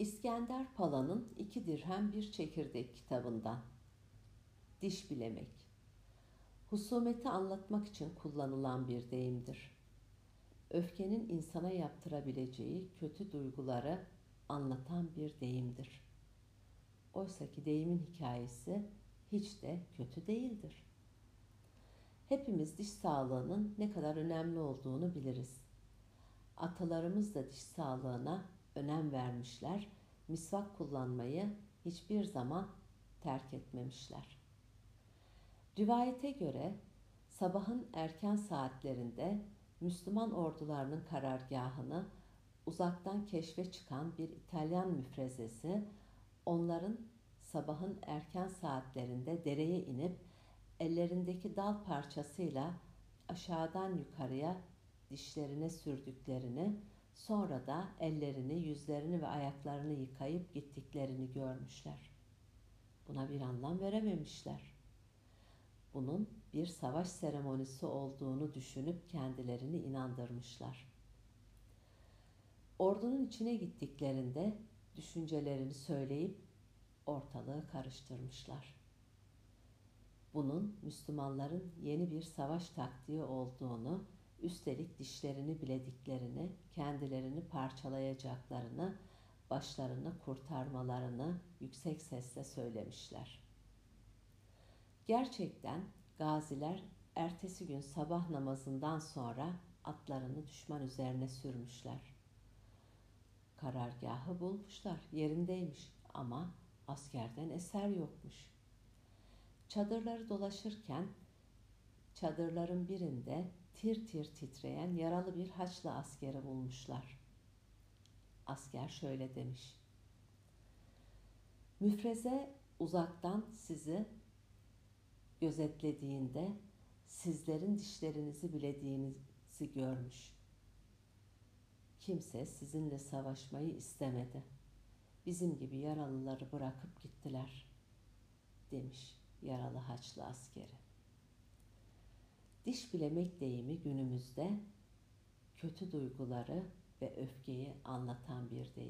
İskender Pala'nın İki Dirhem Bir Çekirdek kitabından. Diş bilemek. Husumeti anlatmak için kullanılan bir deyimdir. Öfkenin insana yaptırabileceği kötü duyguları anlatan bir deyimdir. Oysa ki deyimin hikayesi hiç de kötü değildir. Hepimiz diş sağlığının ne kadar önemli olduğunu biliriz. Atalarımız da diş sağlığına önem vermişler, misvak kullanmayı hiçbir zaman terk etmemişler. Rivayete göre sabahın erken saatlerinde Müslüman ordularının karargahını uzaktan keşfe çıkan bir İtalyan müfrezesi onların sabahın erken saatlerinde dereye inip ellerindeki dal parçasıyla aşağıdan yukarıya dişlerine sürdüklerini, sonra da ellerini, yüzlerini ve ayaklarını yıkayıp gittiklerini görmüşler. Buna bir anlam verememişler. Bunun bir savaş seremonisi olduğunu düşünüp kendilerini inandırmışlar. Ordunun içine gittiklerinde düşüncelerini söyleyip ortalığı karıştırmışlar. Bunun Müslümanların yeni bir savaş taktiği olduğunu, üstelik dişlerini bilediklerini, kendilerini parçalayacaklarını, başlarını kurtarmalarını yüksek sesle söylemişler. Gerçekten gaziler ertesi gün sabah namazından sonra atlarını düşman üzerine sürmüşler. Karargahı bulmuşlar, yerindeymiş ama askerden eser yokmuş. Çadırları dolaşırken çadırların birinde tir tir titreyen yaralı bir Haçlı askeri bulmuşlar. Asker şöyle demiş. Müfreze uzaktan sizi gözetlediğinde sizlerin dişlerinizi bilediğinizi görmüş. Kimse sizinle savaşmayı istemedi. Bizim gibi yaralıları bırakıp gittiler, demiş yaralı Haçlı askeri. Diş bilemek deyimi günümüzde kötü duyguları ve öfkeyi anlatan bir deyimdir.